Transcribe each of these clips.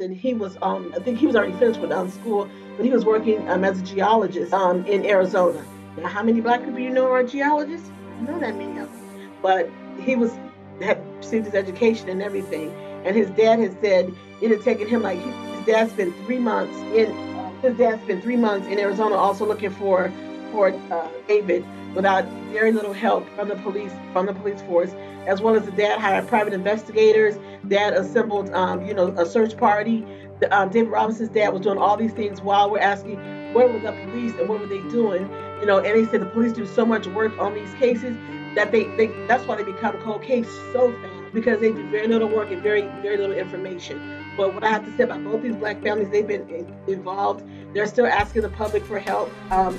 Robinson, he was, um, I think he was already finished with um, school, but he was working um, as a geologist um, in Arizona. Now, how many black people you know are geologists? I know that many of them. But he was had received his education and everything. And his dad had said it had taken him like his dad spent three months in his dad spent three months in Arizona also looking for for uh, David without very little help from the police from the police force, as well as the dad hired private investigators. Dad assembled, um, you know, a search party. The, um, David Robinson's dad was doing all these things while we're asking where were the police and what were they doing, you know. And they said the police do so much work on these cases that they, they that's why they become cold case so fast because they do very little work and very very little information. But what I have to say about both these black families, they've been involved. They're still asking the public for help. Um,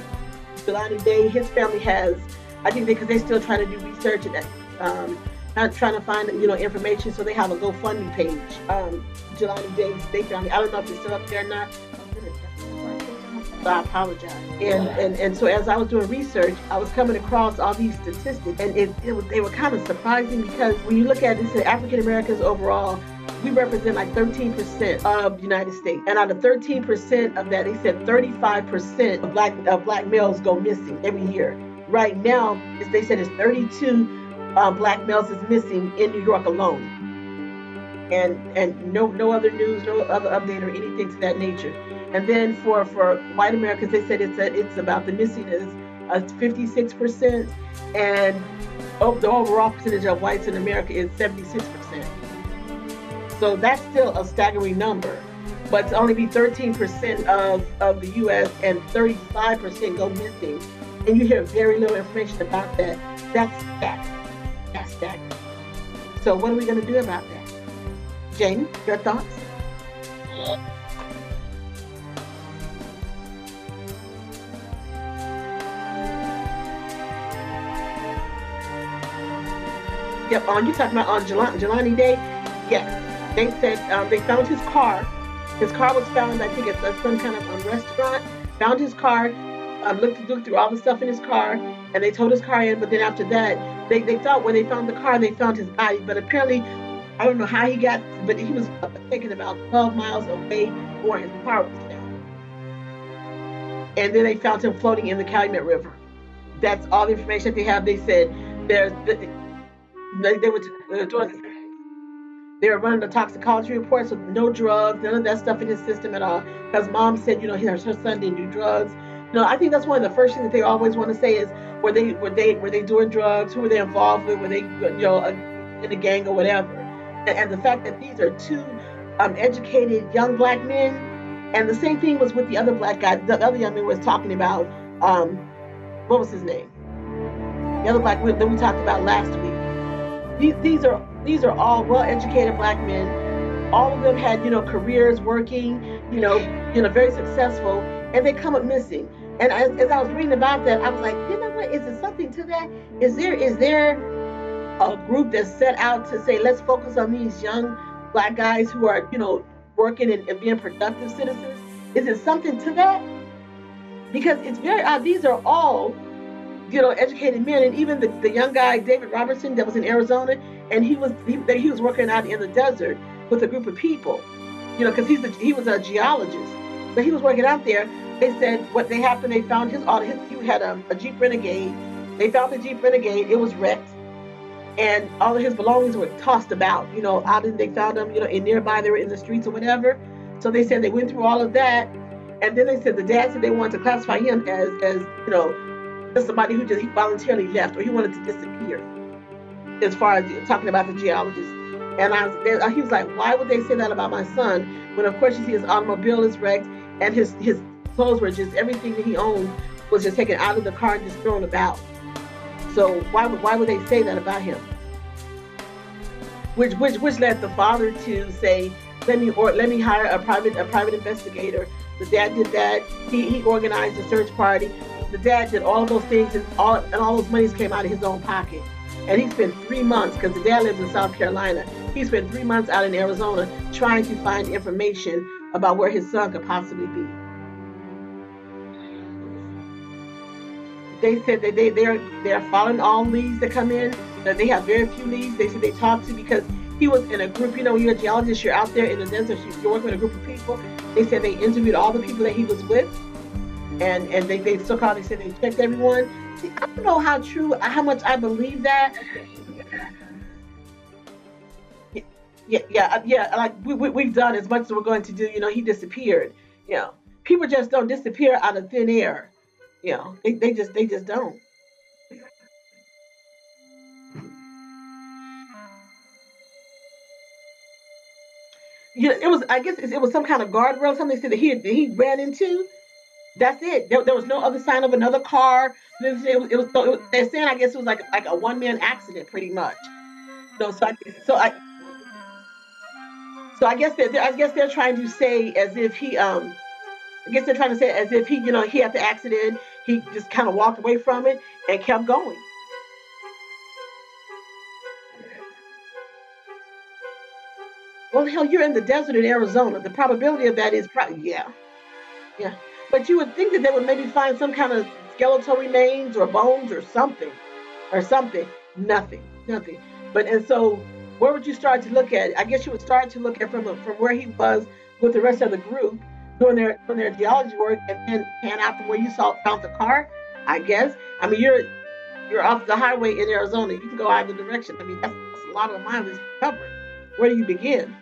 Jelani Day, his family has, I think because they, are still trying to do research and um, not trying to find you know information, so they have a GoFundMe page. Um, Jelani Day's they family, I don't know if it's still up there or not. I apologize. And, and and so as I was doing research, I was coming across all these statistics, and it, it was, they were kind of surprising because when you look at this, African Americans overall we represent like 13% of the United States. And out of 13% of that, they said 35% of black of black males go missing every year. Right now, they said it's 32 uh, black males is missing in New York alone. And and no no other news, no other update or anything to that nature. And then for for white Americans, they said it's a, it's about the missing is uh, 56%, and the overall percentage of whites in America is 76%. So that's still a staggering number. But to only be 13% of, of the US and 35% go missing, and you hear very little information about that, that's staggering. That's that. So what are we going to do about that? Jane, your thoughts? Yep, on you talking about on Jelani, Jelani Day? Yes they said um, they found his car. His car was found, I think, at some kind of um, restaurant. Found his car, um, looked, looked through all the stuff in his car, and they towed his car in. But then after that, they, they thought when they found the car, they found his body. But apparently, I don't know how he got, but he was taken about 12 miles away where his car was. And then they found him floating in the Calumet River. That's all the information that they have. They said there's, they, they were uh, doing they were running a toxicology report, so no drugs, none of that stuff in his system at all. Because mom said, you know, her son didn't do drugs. Know, I think that's one of the first things that they always want to say is were they were they were they doing drugs? Who were they involved with? Were they you know in a gang or whatever? And, and the fact that these are two um, educated young black men, and the same thing was with the other black guy. The other young man was talking about um, what was his name? The other black that we talked about last week. These, these are these are all well-educated black men. All of them had, you know, careers working, you know, you know, very successful, and they come up missing. And as, as I was reading about that, I was like, you know what? Is there something to that? Is there is there a group that's set out to say, let's focus on these young black guys who are, you know, working and, and being productive citizens? Is there something to that? Because it's very odd. These are all you know, educated men, and even the, the young guy David Robertson that was in Arizona, and he was he, he was working out in the desert with a group of people, you know, because he's a, he was a geologist, but he was working out there. They said what they happened, they found his auto. His, he had a, a Jeep Renegade. They found the Jeep Renegade. It was wrecked, and all of his belongings were tossed about. You know, out and they found them, you know, in nearby. They were in the streets or whatever. So they said they went through all of that, and then they said the dad said they wanted to classify him as as you know just somebody who just he voluntarily left or he wanted to disappear. As far as talking about the geologist, and I was, he was like, why would they say that about my son? When of course you see his automobile is wrecked and his his clothes were just everything that he owned was just taken out of the car and just thrown about. So why would why would they say that about him? Which which which led the father to say, let me or let me hire a private a private investigator. The dad did that. He he organized a search party the dad did all those things, and all and all those monies came out of his own pocket. And he spent three months because the dad lives in South Carolina. He spent three months out in Arizona trying to find information about where his son could possibly be. They said that they they're they're following all leads that come in. That they have very few leads. They said they talk to because he was in a group. You know, you're a geologist, you're out there in the desert, you're working with a group of people. They said they interviewed all the people that he was with, and and they they so called they said they checked everyone. See, I don't know how true, how much I believe that. Yeah, yeah, uh, yeah. Like we, we we've done as much as we're going to do. You know, he disappeared. You know, people just don't disappear out of thin air. You know, they, they just they just don't. Yeah, it was. I guess it was some kind of guardrail. Something they said that he that he ran into. That's it. There, there was no other sign of another car. It was, it was, it was, it was, they're saying I guess it was like like a one man accident, pretty much. So so I so I so I guess they're, I guess they're trying to say as if he um I guess they're trying to say as if he you know he had the accident he just kind of walked away from it and kept going. Well, hell, you're in the desert in Arizona. The probability of that is probably yeah, yeah. But you would think that they would maybe find some kind of skeletal remains or bones or something, or something. Nothing, nothing. But and so, where would you start to look at? I guess you would start to look at from from where he was with the rest of the group doing their doing their geology work, and then pan out from where you saw found the car. I guess. I mean, you're you're off the highway in Arizona. You can go either direction. I mean, that's, that's a lot of miles covered. Where do you begin?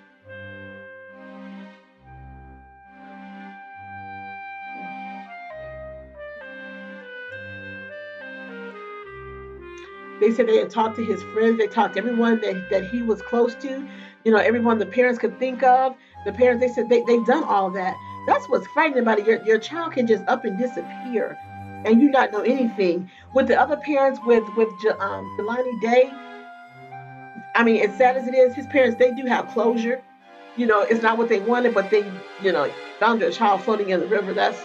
They said they had talked to his friends, they talked to everyone that, that he was close to, you know, everyone the parents could think of. The parents, they said they, they've done all that. That's what's frightening about it. Your, your child can just up and disappear and you not know anything. With the other parents, with with um, Jelani Day, I mean, as sad as it is, his parents, they do have closure. You know, it's not what they wanted, but they, you know, found their child floating in the river. That's,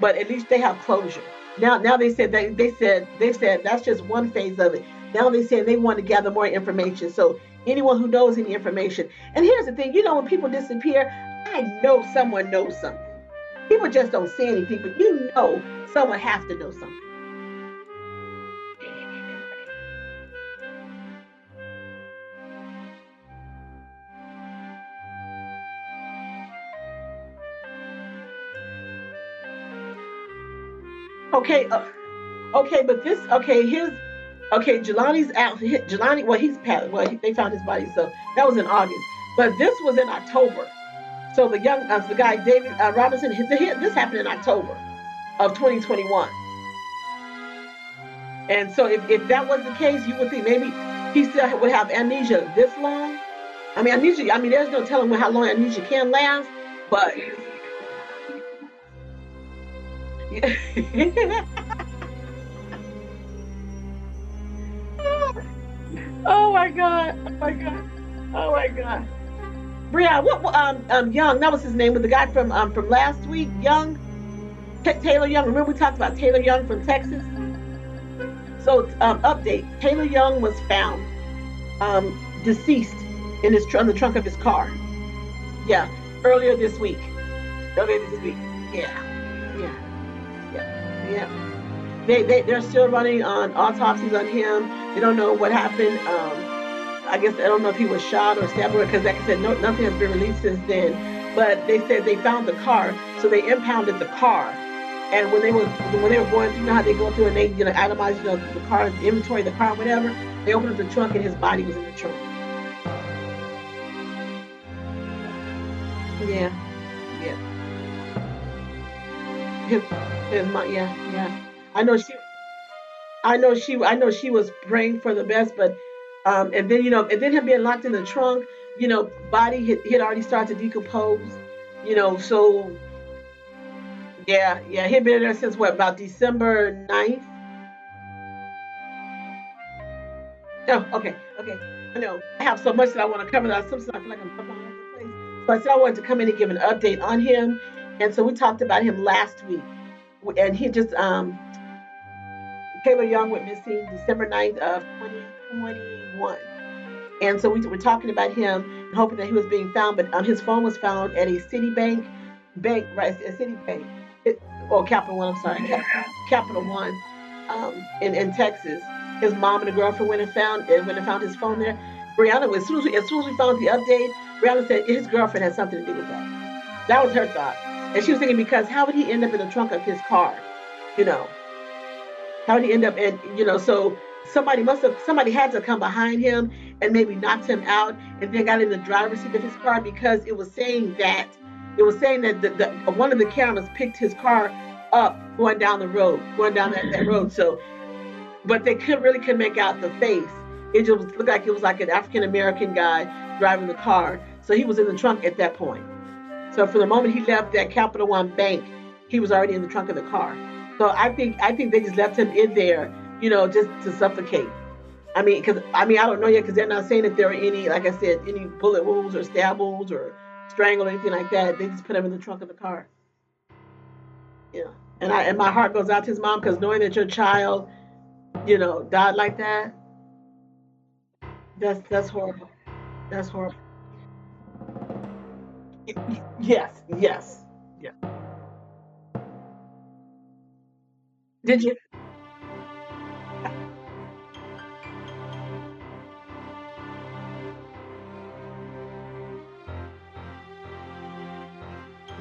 but at least they have closure. Now, now they said they, they said they said that's just one phase of it. Now they said they want to gather more information. So anyone who knows any information, and here's the thing, you know, when people disappear, I know someone knows something. People just don't say anything, but you know someone has to know something. Okay, uh, okay, but this okay. His okay. Jelani's out. Jelani, well, he's passed. Well, he, they found his body, so that was in August. But this was in October. So the young, uh, the guy David uh, Robinson, this happened in October of 2021. And so if, if that was the case, you would think maybe he still would have amnesia this long. I mean, amnesia. I mean, there's no telling how long amnesia can last, but oh my god! Oh my god! Oh my god! Brian, what um um Young? That was his name. Was the guy from um from last week? Young, T- Taylor Young. Remember we talked about Taylor Young from Texas. So um, update: Taylor Young was found um deceased in his tr- on the trunk of his car. Yeah, earlier this week. Earlier this week. Yeah, yeah. Yeah. They, they, they're still running on autopsies on him. They don't know what happened. Um, I guess I don't know if he was shot or stabbed or because, like I said, no, nothing has been released since then. But they said they found the car, so they impounded the car. And when they were when they were going through, you know how they go through and they you know itemize you know the car, the inventory, the car, whatever. They opened up the trunk and his body was in the trunk. Yeah, yeah. His, his mom, yeah, yeah. I know she, I know she, I know she was praying for the best, but, um, and then you know, and then him being locked in the trunk, you know, body had, had already started to decompose, you know, so yeah, yeah, he'd been there since what about December 9th? Oh, okay, okay. I know I have so much that I want to cover that. Sometimes I feel like I'm up all over the place. So I said I wanted to come in and give an update on him. And so we talked about him last week and he just um Taylor Young went missing December 9th of 2021. And so we were talking about him hoping that he was being found, but um, his phone was found at a Citibank bank, right? A Citibank, it, or Capital One. I'm sorry, Capital One, um, in in Texas. His mom and a girlfriend went and found and went and found his phone there. Brianna, as soon as we, as soon as we found the update, Brianna said his girlfriend had something to do with that. That was her thought, and she was thinking because how would he end up in the trunk of his car? You know, how would he end up? And you know, so somebody must have somebody had to come behind him and maybe knocked him out, and then got in the driver's seat of his car because it was saying that it was saying that the, the one of the cameras picked his car up going down the road, going down that, that road. So, but they couldn't really could make out the face. It just looked like it was like an African American guy driving the car. So he was in the trunk at that point. So from the moment he left that Capital One bank, he was already in the trunk of the car. So I think I think they just left him in there, you know, just to suffocate. I mean, because I mean I don't know yet because they're not saying that there are any, like I said, any bullet wounds or stab wounds or strangle or anything like that. They just put him in the trunk of the car. Yeah, and I and my heart goes out to his mom because knowing that your child, you know, died like that, that's that's horrible. That's horrible. Yes, yes, yeah. Did you?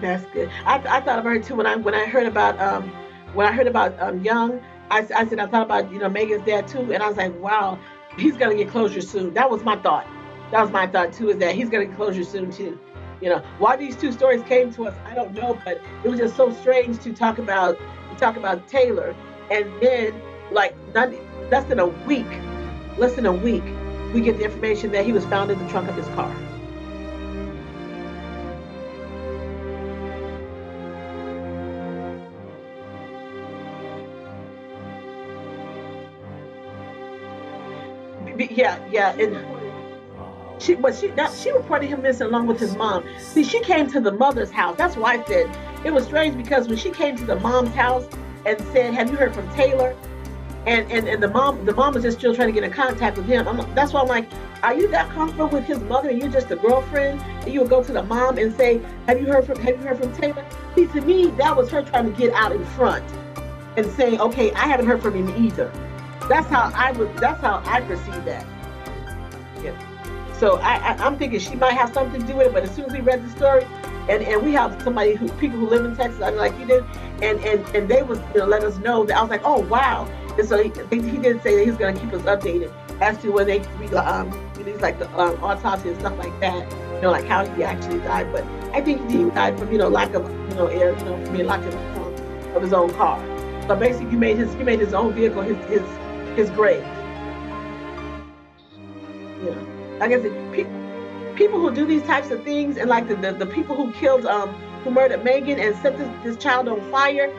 That's good. I, I thought about it too when I when I heard about um when I heard about um Young. I, I said I thought about you know Megan's dad too, and I was like, wow, he's gonna get closure soon. That was my thought. That was my thought too, is that he's gonna get closure soon too. You know, why these two stories came to us, I don't know, but it was just so strange to talk about to talk about Taylor, and then like not, less than a week, less than a week, we get the information that he was found in the trunk of his car. Yeah, yeah, and she, but she, that, she reported him missing along with his mom. See, she came to the mother's house. That's why I said it was strange because when she came to the mom's house and said, "Have you heard from Taylor?" and and, and the mom, the mom was just still trying to get in contact with him. I'm, that's why I'm like, are you that comfortable with his mother and you're just a girlfriend? And you would go to the mom and say, "Have you heard from Have you heard from Taylor?" See, to me, that was her trying to get out in front and saying, "Okay, I haven't heard from him either." That's how I would. That's how I perceive that. So I, am thinking she might have something to do with it. But as soon as we read the story, and, and we have somebody who people who live in Texas, I mean, like you did, and and and they was you know, let us know that I was like, oh wow. And so he, he did say that he's going to keep us updated as to when they um these like the um, autopsy and stuff like that. You know, like how he actually died. But I think he died from you know lack of you know air, you know, from being locked in the trunk of his own car. So basically, he made his he made his own vehicle his his his grave. Yeah, like I said, pe- people who do these types of things, and like the, the, the people who killed, um, who murdered Megan and set this, this child on fire.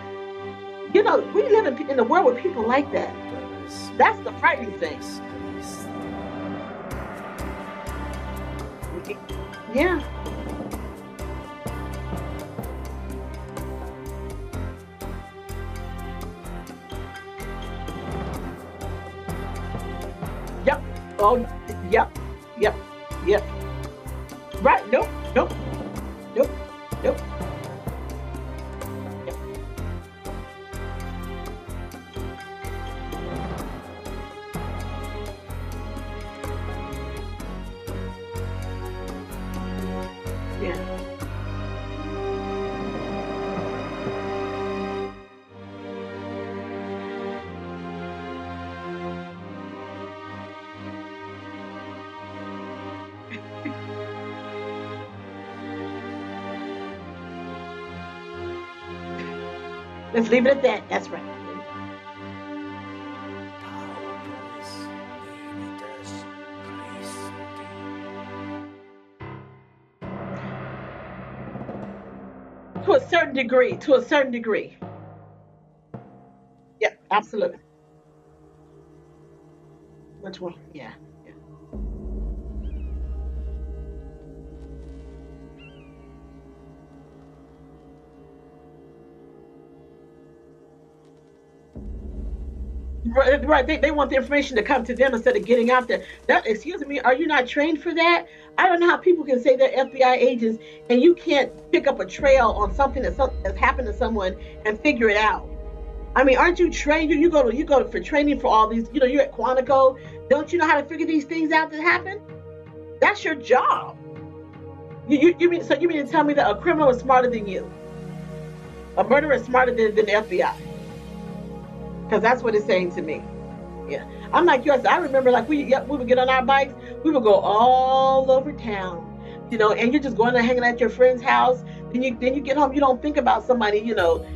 You know, we live in, in the world with people like that. That's the frightening thing. Yeah. Yep. Oh, yep, yep, yep. Right, nope, nope, nope, nope. Let's leave it at that. That's right. To a certain degree. To a certain degree. Yeah, absolutely. Which one? Yeah. Right. They, they want the information to come to them instead of getting out there. That excuse me, are you not trained for that? I don't know how people can say they're FBI agents and you can't pick up a trail on something that that's happened to someone and figure it out. I mean, aren't you trained? You, you go to you go for training for all these. You know, you're at Quantico. Don't you know how to figure these things out that happen? That's your job. You, you, you mean so you mean to tell me that a criminal is smarter than you? A murderer is smarter than, than the FBI? Because that's what it's saying to me. Yeah. I'm like yes, I remember like we yeah, we would get on our bikes, we would go all over town. You know, and you're just going and hanging at your friend's house. Then you then you get home, you don't think about somebody, you know,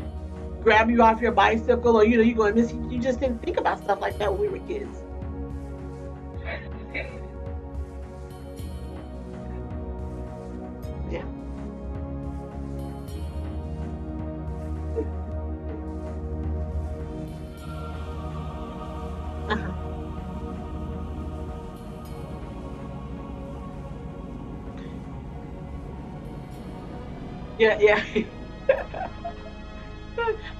grab you off your bicycle or you know, you go and miss you just didn't think about stuff like that when we were kids. Yeah.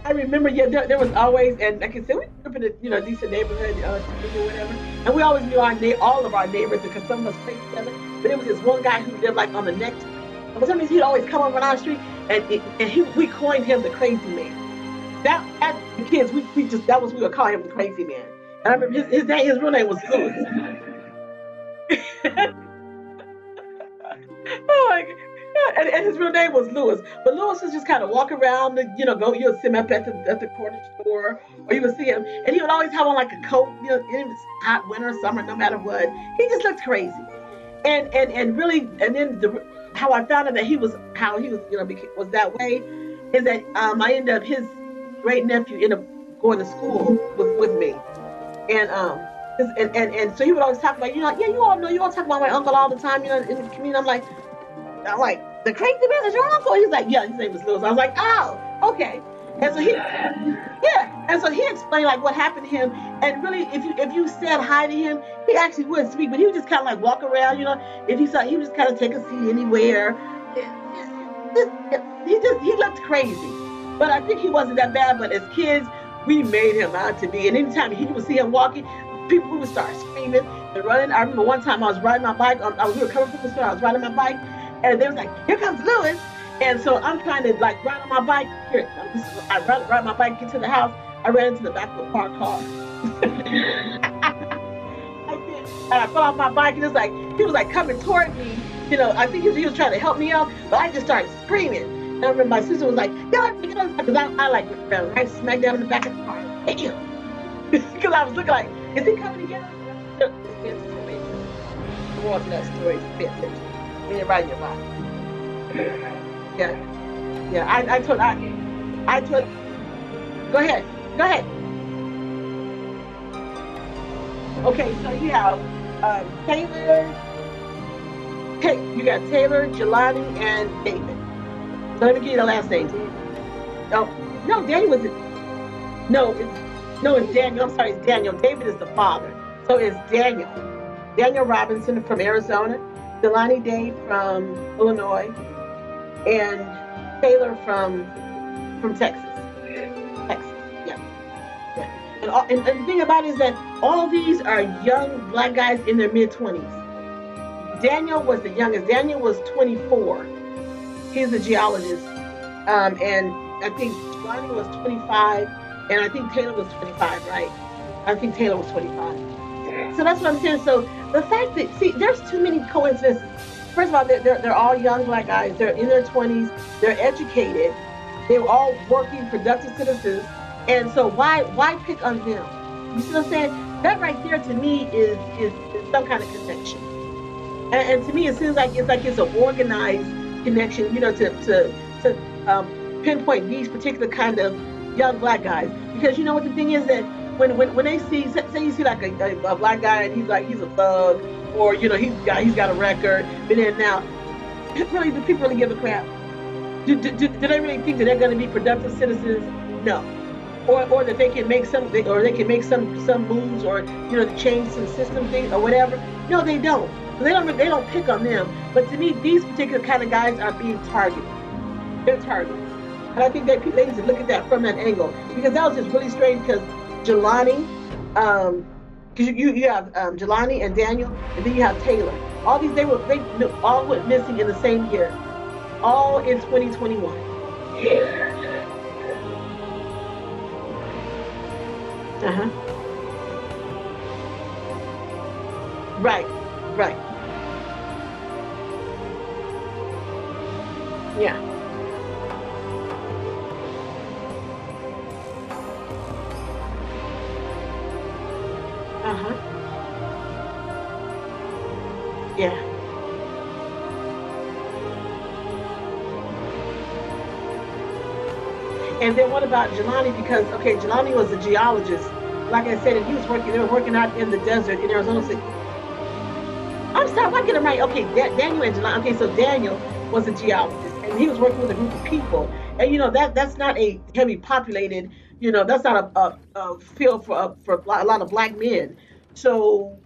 I remember, yeah, there, there, was always, and like I said, we grew up in a you know decent neighborhood, uh, or whatever, and we always knew our na- all of our neighbors because some of us played together. But it was this one guy who lived like on the next. And for some reason, he'd always come over on our street, and it, and he we coined him the crazy man. That, that the kids, we, we just that was we would call him the crazy man. And I remember his his name, his real name was Louis. oh my God and, and, his real name was Lewis. But Lewis was just kind of walk around, the, you know, go, you'll see him up at the, at the corner store, or you would see him, and he would always have on like a coat, you know, it was hot, winter, summer, no matter what. He just looked crazy. And, and, and really, and then the, how I found out that he was, how he was, you know, was that way, is that um, I ended up, his great nephew ended up going to school with, with me. And, um, and, and, and so he would always talk about, you know, yeah, you all know, you all talk about my uncle all the time, you know, in the community. I'm like, I'm like, the crazy man is your uncle? He's like, yeah, his name was Lewis. I was like, oh, okay. And so he, yeah, and so he explained like what happened to him. And really, if you if you said hi to him, he actually wouldn't speak, but he would just kind of like walk around, you know. If he saw, he would just kind of take a seat anywhere. He just he looked crazy, but I think he wasn't that bad. But as kids, we made him out to be. And anytime he would see him walking, people would start screaming and running. I remember one time I was riding my bike. I was, we were coming from the store. I was riding my bike, and they was like, "Here comes Lewis." And so I'm trying to like ride on my bike. Here, I ride, ride my bike, get to the house. I ran into the back of a parked car. and I fell off my bike, and it's like he was like coming toward me. You know, I think he was, he was trying to help me out, but I just started screaming. And I remember my sister was like, "God, because I, I like ran right smack down in the back of the car. Because I was looking like, is he coming again? More of that story. Attention you're riding your bike. Yeah. Yeah. I, I told I I told go ahead. Go ahead. Okay, so you have um, Taylor, you got Taylor, Jelani, and David. So let me give you the last name. Oh, no, Daniel was it? No, it's no, it's Daniel. I'm sorry, it's Daniel. David is the father. So it's Daniel. Daniel Robinson from Arizona, Jelani Day from Illinois, and Taylor from from Texas. Texas, yeah. yeah. And, all, and, and, the thing about it is that all these are young black guys in their mid 20s. Daniel was the youngest. Daniel was 24. He's a geologist. Um, and I think Ronnie was 25, and I think Taylor was 25, right? I think Taylor was 25. So that's what I'm saying. So the fact that, see, there's too many coincidences first of all, they're, they're, they're all young black guys. They're in their 20s. They're educated. They're all working, productive citizens. And so why why pick on them? You see what I'm saying? That right there to me is is, is some kind of connection. And, and, to me, it seems like it's like it's an organized connection. You know, to to to um, pinpoint these particular kind of young black guys. Because you know what the thing is that when when, when they see say you see like a, a, a black guy and he's like he's a thug or you know he's got he's got a record. But then now, really, do people really give a crap? Do, do, do, do they really think that they're going to be productive citizens? No. Or, or that they can make some or they can make some some moves or you know change some system things or whatever. No, they don't. They don't they don't pick on them. But to me, these particular kind of guys are being targeted. They're targeted. And I think that people need to look at that from that angle because that was just really strange because Jelani, um, because you you have um, Jelani and Daniel, and then you have Taylor. All these they were they all went missing in the same year, all in 2021. Uh huh. Right, right. Yeah. Uh huh. Yeah. And then what about Jelani? Because okay, Jelani was a geologist. Like I said, and he was working. They were working out in the desert in Arizona. So, I'm sorry, I get it right. Okay, Da- Daniel and Jelani. Okay, so Daniel was a geologist, and he was working with a group of people. And you know that that's not a heavy populated. You know that's not a, a, a field for a, for a lot of black men. So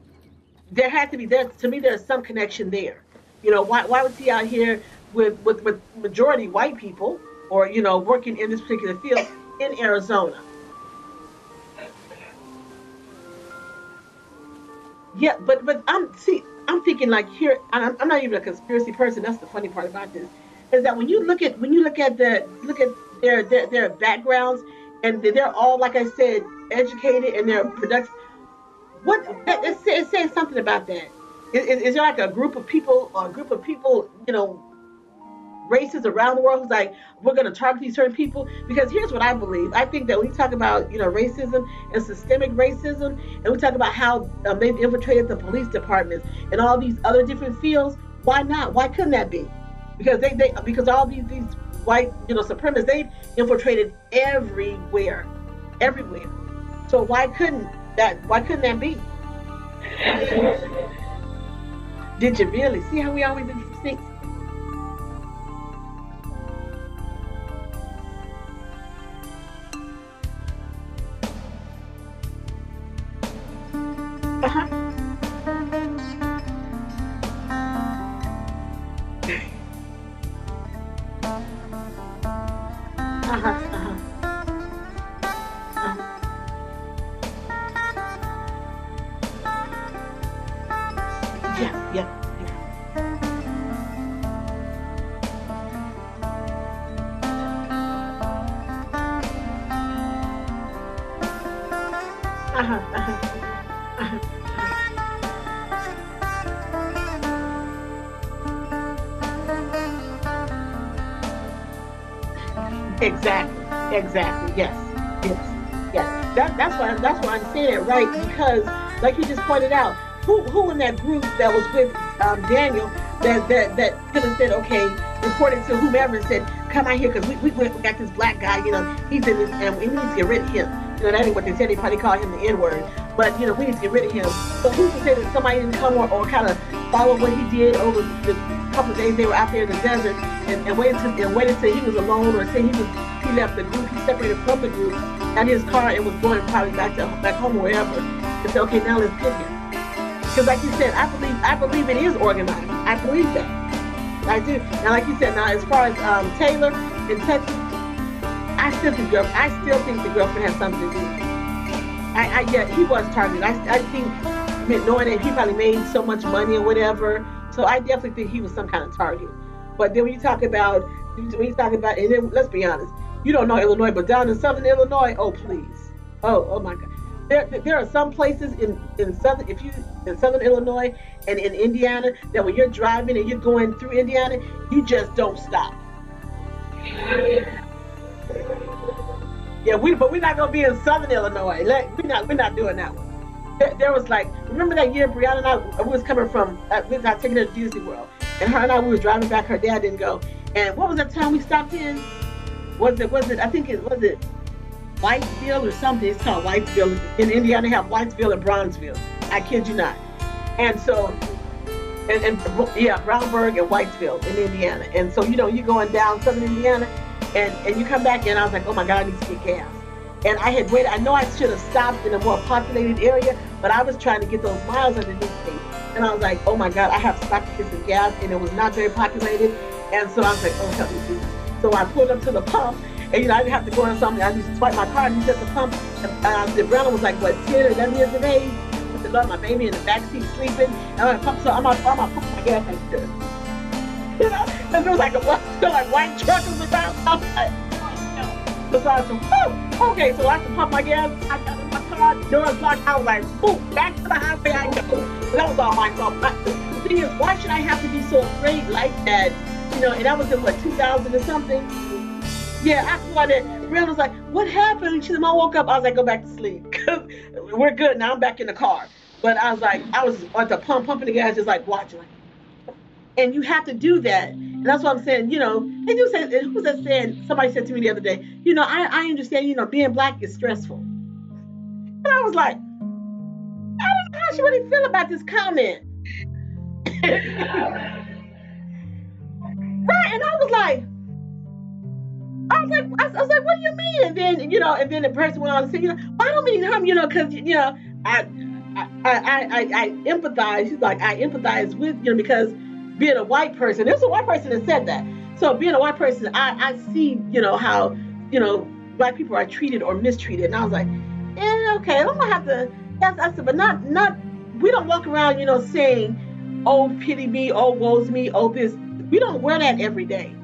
there had to be there to me. There's some connection there. You know why why was he out here with with with majority white people or you know working in this particular field in Arizona? Yeah, but but I'm see, I'm thinking like here, I'm, I'm not even a conspiracy person. That's the funny part about this, is that when you look at when you look at the look at their their, their backgrounds, and they're all like I said, educated and they're productive. What it, it, says something about that. Is, is is there like a group of people, or a group of people, you know, races around the world who's like, we're going to target these certain people. Because here's what I believe. I think that when you talk about, you know, racism and systemic racism, and we talk about how um, they've infiltrated the police departments and all these other different fields, why not? Why couldn't that be? Because they, they because all these these white, you know, supremacists, they've infiltrated everywhere, everywhere. So why couldn't that? Why couldn't that be? Did you really see how we always think? Exactly. Yes. Yes. Yes. That, that's why that's why I'm saying it right because, like you just pointed out, who who in that group that was with um, Daniel that that that could have said okay, reported to whomever and said come out here because we, we we got this black guy, you know, he's in this and we need to get rid of him. You know, that ain't what they said. They probably called him the N word, but you know, we need to get rid of him. So who's to say that somebody didn't come or, or kind of follow what he did over the couple of days they were out there in the desert and, and waited till and waited till he was alone or say he was he left the group, he separated from the group, got his car and was going probably back to back home or wherever. And said, okay, now let's get him. Because like you said, I believe I believe it is organized. I believe that. I do. Now, like you said, now as far as um, Taylor in Texas, I still think girl, I still think the girlfriend has something to do. I, I yeah, he was targeted. I, I think knowing that he probably made so much money or whatever. So I definitely think he was some kind of target. But then when you talk about when you talk about and then let's be honest, you don't know Illinois, but down in southern Illinois, oh please. Oh, oh my God. There, there are some places in, in southern if you in southern Illinois and in Indiana that when you're driving and you're going through Indiana, you just don't stop. Yeah, we but we're not gonna be in Southern Illinois. Like, we're not we're not doing that one. There, there was like remember that year Brianna and I we was coming from uh, we got her to Disney World, and her and I we was driving back. Her dad didn't go. And what was that time we stopped in? Was it was it I think it was it Whitesville or something? It's called Whitesville in Indiana. They have Whitesville and Bronzeville. I kid you not. And so and, and yeah, Brownburg and Whitesville in Indiana. And so you know you're going down Southern Indiana and and you come back and I was like, oh my God, I need to get gas. And I had waited. I know I should have stopped in a more populated area, but I was trying to get those miles underneath me. And I was like, oh my God, I have to stop to get some gas, and it was not very populated. And so I was like, oh help me. So I pulled up to the pump, and you know I didn't have to go on something. I just swipe my card and at the pump. And uh, the Brandon was like, what, 10 or 11 years of age? I said, Lord, my baby in the back seat sleeping. And I'm like, so I'm gonna I'm gonna pump my gas like. You know, and there was like a still like white truckers around. Was like, oh. So I said, whoa, okay, so I to pump my gas. I got in my car, doors locked. I was like, boom, back to the highway I go. That was all my fault. The thing is, why should I have to be so afraid like that you know, and that was in what 2000 or something. Yeah, I saw that. Brianna was like, "What happened?" She said, "I woke up." I was like, "Go back to sleep, cause we're good now. I'm back in the car." But I was like, I was at the pump, pumping the gas, just like watching. And you have to do that. And that's what I'm saying. You know, they do say, who was that saying? Somebody said to me the other day, you know, I, I understand, you know, being black is stressful. And I was like, I don't know how she really feel about this comment. right. And I was like, I was like, I was like, what do you mean? And then, you know, and then the person went on to say, you know, I don't mean harm, you know, because, you know, I, I, I, I, I empathize. He's like, I empathize with you know, because being a white person, there's a white person that said that. So being a white person, I, I see, you know, how, you know, black people are treated or mistreated. And I was like, yeah, okay, I'm gonna have to that's I said, but not not we don't walk around, you know, saying, oh pity me, oh woes me, oh this. We don't wear that every day.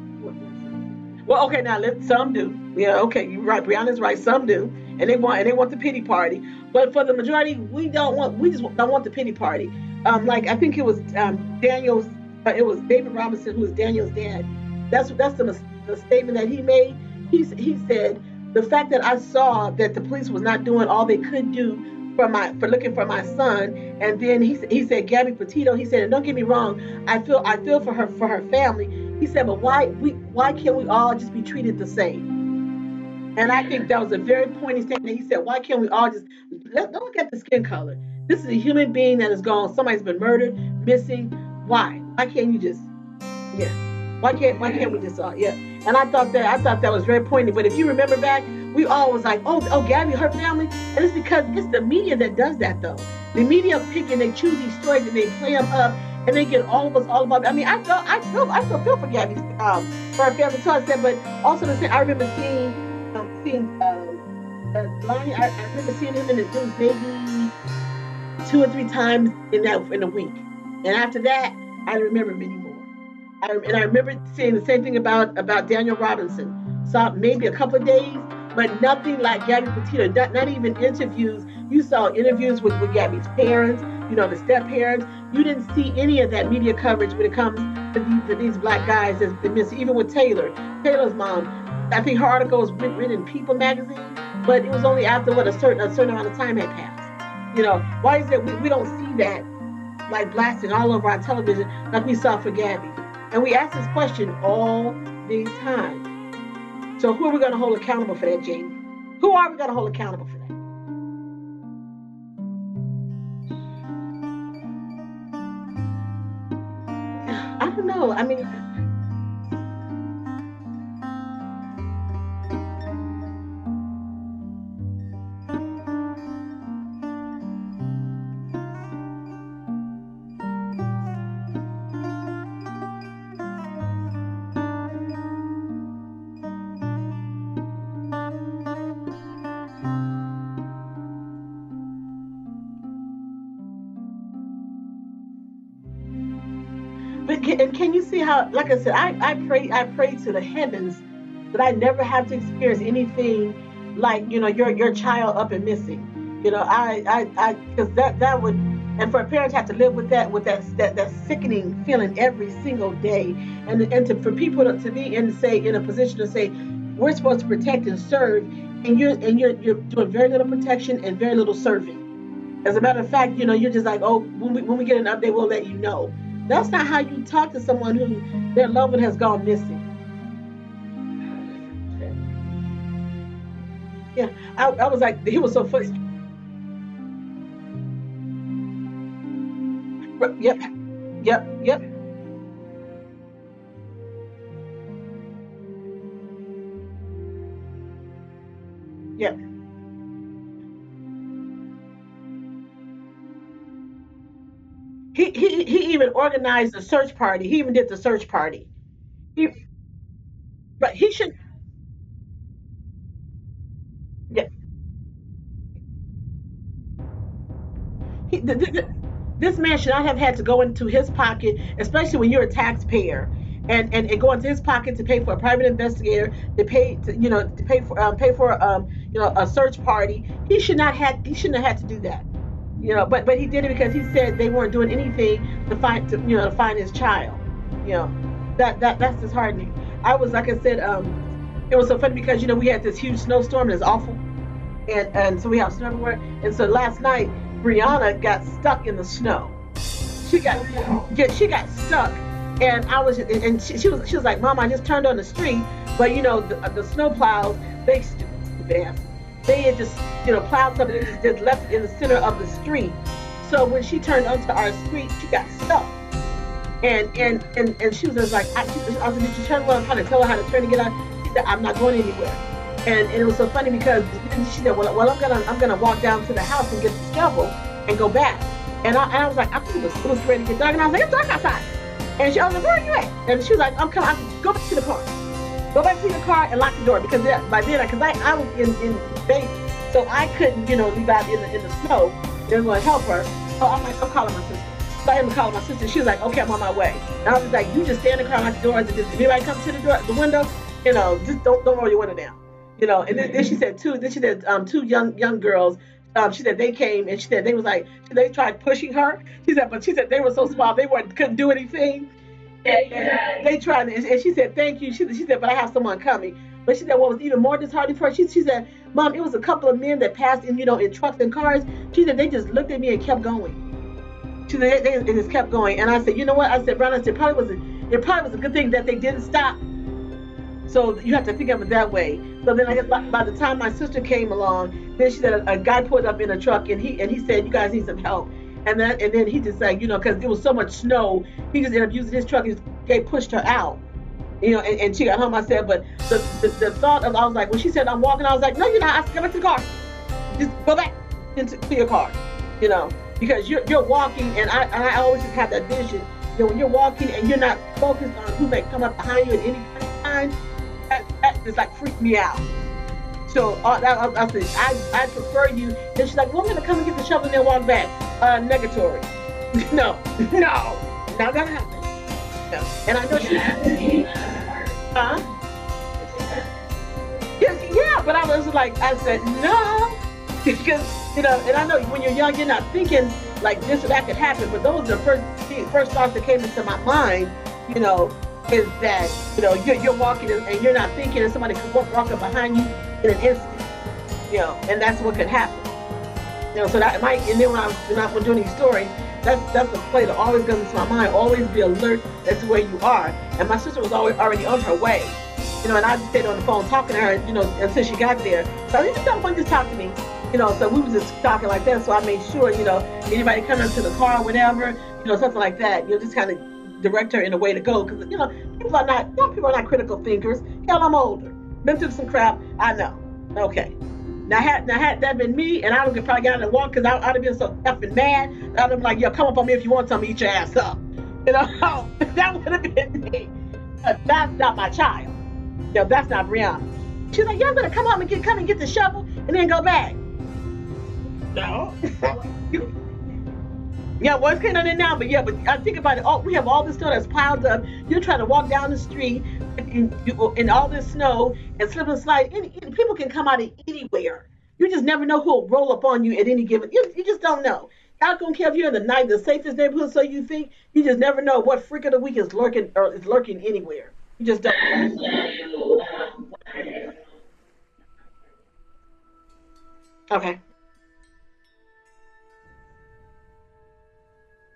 Well, okay, now let some do. Yeah, okay, you're right. Brianna's right. Some do, and they want and they want the pity party. But for the majority, we don't want. We just don't want the pity party. Um, like I think it was um, Daniel's. Uh, it was David Robinson who was Daniel's dad. That's that's the, the statement that he made. He he said the fact that I saw that the police was not doing all they could do for my for looking for my son, and then he he said Gabby Petito. He said, and don't get me wrong, I feel I feel for her for her family. He said, but why we why can't we all just be treated the same? And I think that was a very poignant statement. He said, why can't we all just let, don't look at the skin color? This is a human being that is gone. Somebody's been murdered, missing. Why? Why can't you just yeah? Why can't why can't we just all yeah? And I thought that I thought that was very poignant. But if you remember back, we all was like, oh, oh, Gabby, her family, and it's because it's the media that does that though. The media pick and they choose these stories and they play them up and they get all of us all about. I mean, I felt, I feel, I still feel for Gabby's um, for her family. So I said, but also the same, I remember seeing, um, seeing, um, uh, Lonnie. I, I remember seeing him in the news maybe two or three times in that in a week, and after that, I remember many. I, and I remember saying the same thing about about Daniel Robinson. Saw maybe a couple of days, but nothing like Gabby Petito. Not, not even interviews. You saw interviews with, with Gabby's parents, you know, the step parents. You didn't see any of that media coverage when it comes to these, to these black guys that's been missing. Even with Taylor, Taylor's mom. I think her article was written in People magazine, but it was only after what a certain a certain amount of time had passed. You know, why is it we, we don't see that like blasting all over our television like we saw for Gabby? And we ask this question all the time. So who are we going to hold accountable for that, Janie? Who are we going to hold accountable for that? I don't know. I mean, and can you see how, like I said, I, I pray, I pray to the heavens that I never have to experience anything like, you know, your your child up and missing. You know, I, I, I, because that that would, and for a parent to have to live with that, with that that, that sickening feeling every single day, and and to for people to, to be in say in a position to say, we're supposed to protect and serve, and you're and you're you're doing very little protection and very little serving. As a matter of fact, you know, you're just like, oh, when we when we get an update, we'll let you know. That's not how you talk to someone who their loved one has gone missing. Yeah, I, I was like, he was so funny. Yep, yep. Yep. He, he even organized a search party. He even did the search party. He, but he should. Yeah. He, th- th- th- this man should not have had to go into his pocket, especially when you're a taxpayer, and, and, and go into his pocket to pay for a private investigator, to pay to you know to pay for um, pay for um you know a search party. He should not had he shouldn't have had to do that you know but but he did it because he said they weren't doing anything to find to you know to find his child you know that that that's disheartening. I was like I said, um, it was so funny because you know we had this huge snowstorm it's awful, and and so we have snow everywhere. And so last night Brianna got stuck in the snow. She got yeah, she got stuck, and I was and she, she was she was like, Mom, I just turned on the street, but you know the, the snow plows they stupid they had just you know plowed something and just left in the center of the street. So when she turned onto our street, she got stuck. And and and, and she was just like, I, I was like, did you turn around? trying to tell her how to turn to get out. She said, I'm not going anywhere. And, and it was so funny because she said, well, well, I'm gonna I'm gonna walk down to the house and get the shovel and go back. And I, and I was like, I think it was, it was ready to get dark. And I was like, it's dark outside. And she I was like, where are you at? And she was like, I'm coming. I go back to the car. Go back to your car and lock the door because by then, because I, I was in in baby, so I couldn't you know leave out in the in the snow. They were going to help her. So I'm like, I'm calling my sister. So I am calling my sister. She was like, okay, I'm on my way. And I was like, you just stand the car, lock the door. If anybody comes to the door, the window, you know, just don't don't roll your window down. You know. And then, then she said two. Then she said um two young young girls um, she said they came and she said they was like they tried pushing her. She said, but she said they were so small they weren't couldn't do anything. And, and they tried and she said thank you. She, she said, but I have someone coming. But she said what was even more disheartening for her. She, she said, Mom, it was a couple of men that passed in, you know, in trucks and cars. She said they just looked at me and kept going. She said they, they, just kept going. And I said, you know what? I said, Brown, I said probably was a, it probably was a good thing that they didn't stop. So you have to think of it that way. So then I guess by, by the time my sister came along, then she said a, a, guy pulled up in a truck and he and he said, "You guys need some help." And then and then he just like you know because it was so much snow, he just ended up using his truck. and They pushed her out, you know, and, and she got home. I said, but the, the, the thought of I was like when she said I'm walking, I was like, no, you're not. I said, go back to the car. Just go back into to your car, you know, because you're you're walking, and I and I always just have that vision. You know, when you're walking and you're not focused on who may come up behind you at any time, that, that just like freaked me out. So uh, I, I, said, I, I prefer you. And she's like, well, I'm going to come and get the shovel and then walk back. Uh, negatory. no, no, not going to happen. And I know she. Huh? Yes, yeah, but I was like, I said, no. because, you know, and I know when you're young, you're not thinking like this or that could happen, but those are the first, first thoughts that came into my mind, you know, is that, you know, you're, you're walking and you're not thinking and somebody could walk, walk up behind you in an instant, you know, and that's what could happen. You know, so that might, and then when I was, when I was doing these stories, that's that's the play that always goes into my mind. Always be alert as to where you are. And my sister was always already on her way. You know, and I just stayed on the phone talking to her, you know, until she got there. So I just one just talk to me. You know, so we was just talking like that. So I made sure, you know, anybody coming to the car or whatever, you know, something like that, you just kind of direct her in a way to go. Because, you know, people are not, young people are not critical thinkers. Hell, I'm older. Been through some crap. I know. Okay. Now had now had that been me, and I would have probably gotten a walk because I, would have been so effing mad. I'd have been like, "Yo, come up on me if you want something, eat your ass up." You know, that would have been me. But that's not my child. Yo, that's not Brianna. She's like, "Y'all better come up and get come and get the shovel and then go back." No. yeah, well, it's kind of in now, but yeah, but I think about it. Oh, we have all this stuff that's piled up. You're trying to walk down the street in, in all this snow and slip and slide. Any, people can come out of anywhere. You just never know who'll roll up on you at any given. You, you just don't know. God don't care if you're in the night, the safest neighborhood, so you think. You just never know what freak of the week is lurking or is lurking anywhere. You just don't. Know. Okay.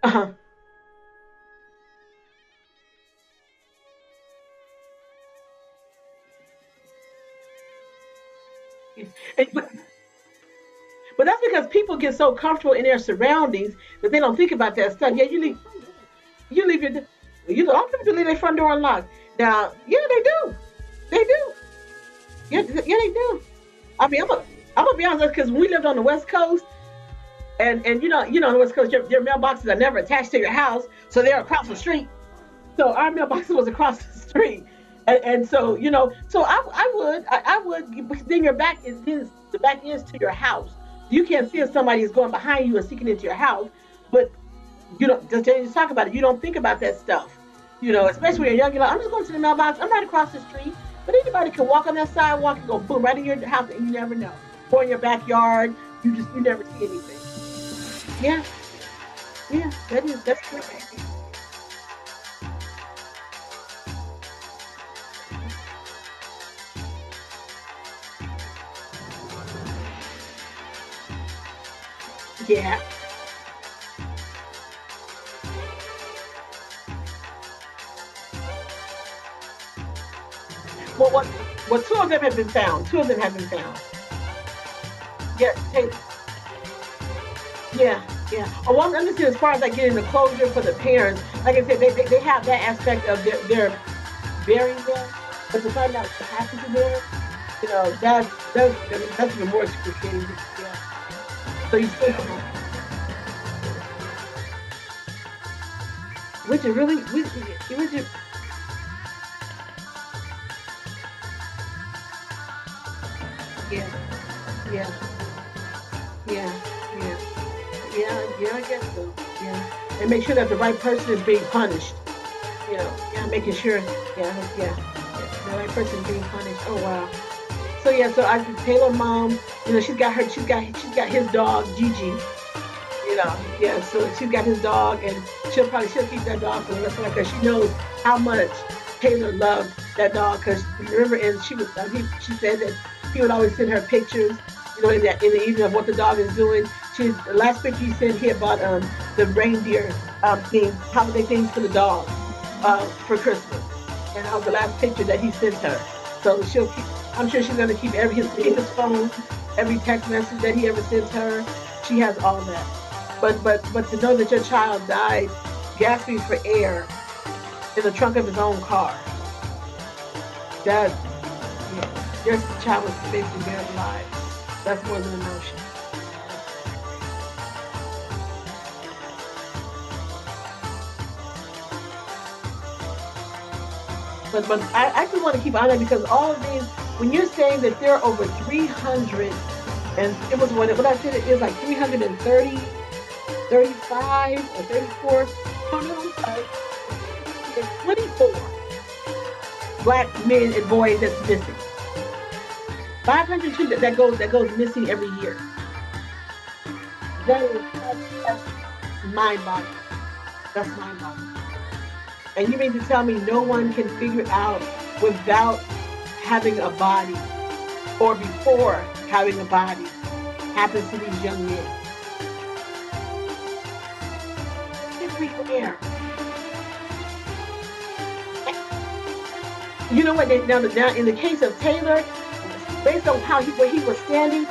Uh huh. But, but that's because people get so comfortable in their surroundings that they don't think about that stuff. Yeah, you leave, you leave your, you know, all people leave their front door unlocked. Now, yeah, they do, they do, yeah, yeah, they do. I mean, I'm a, I'm gonna be honest because we lived on the West Coast, and and you know, you know, on the West Coast, your, your mailboxes are never attached to your house, so they're across the street. So our mailbox was across the street. And, and so, you know, so I, I would, I, I would, then your back is, the back is to your house. You can't see if somebody is going behind you and seeking into your house, but you don't just, just talk about it. You don't think about that stuff, you know, especially when you're young. You're like, I'm just going to the mailbox. I'm right across the street, but anybody can walk on that sidewalk and go boom right in your house, and you never know. Or in your backyard, you just you never see anything. Yeah, yeah, that is that's true. Yeah. Well, what? Well, two of them have been found. Two of them have been found. Yeah. Yeah. Yeah. I want to understand as far as like getting the closure for the parents. Like I said, they, they, they have that aspect of their, their burying them, but to find out what happened to them, you know, that's that's that's even more excruciating. Yeah. So you still, which is really, which, which is, yeah, yeah, yeah, yeah, yeah, yeah. I guess so. Yeah, and make sure that the right person is being punished. You know, yeah, making sure, yeah, yeah, yeah the right person is being punished. Oh wow. So yeah, so I Taylor mom, you know, she's got her, she's got, she's got his dog Gigi. You know, yeah. So she's got his dog, and she'll probably she'll keep that dog for the rest of life because she knows how much Taylor loved that dog. Because remember, and she was, uh, he, she said that he would always send her pictures, you know, in the in the evening of what the dog is doing. She the last picture he sent, he had bought um the reindeer um things, holiday things for the dog uh, for Christmas, and that was the last picture that he sent her. So she'll keep. I'm sure she's gonna keep every his, his phone, every text message that he ever sends her. She has all that. But but but to know that your child died gasping for air in the trunk of his own car. That yeah, your child was basically buried alive. That's more than emotion. But but I actually want to keep on that because all of these, when you're saying that there are over 300, and it was what, what I said it is like 330, 35 or 34. Oh no, sorry. It's 24 black men and boys that's missing. 500 children that goes that goes missing every year. That is that's, that's mind-boggling. That's mind-boggling. And you mean to tell me no one can figure out without having a body or before having a body happens to these young men? Everywhere. You know what? Now, now, in the case of Taylor, based on how he, where he was standing,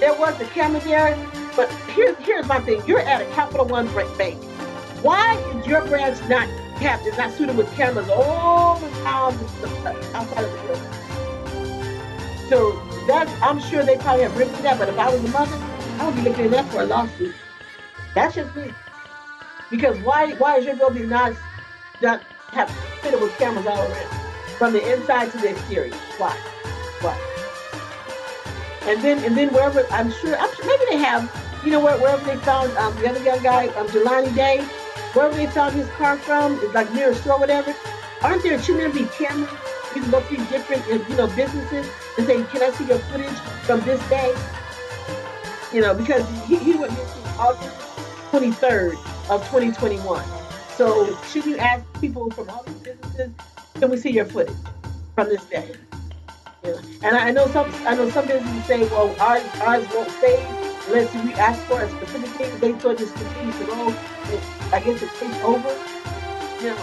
there was the camera there. But here's here's my thing: you're at a Capital One bank. Why is your branch not kept? Is not suited with cameras all around outside of the building. So that's I'm sure they probably have written that. But if I was a mother, I would be looking at that for a lawsuit. That's just me. Because why why is your building not not have fitted with cameras all around? from the inside to the exterior. Why? Why? And then and then wherever I'm sure, I'm sure maybe they have, you know, where, wherever they found um, the other young guy, um, Jelani Day, wherever they found his car from, it's like near a store, whatever. Aren't there there be cameras? To these different, uh, you know, businesses and say, "Can I see your footage from this day?" You know, because he, he went missing August 23rd of 2021. So should you ask people from all these businesses can we see your footage from this day? And I know some I know some businesses say, well, ours ours won't save unless we ask for a specific thing. They thought this continues to go. I guess it takes over. Yeah.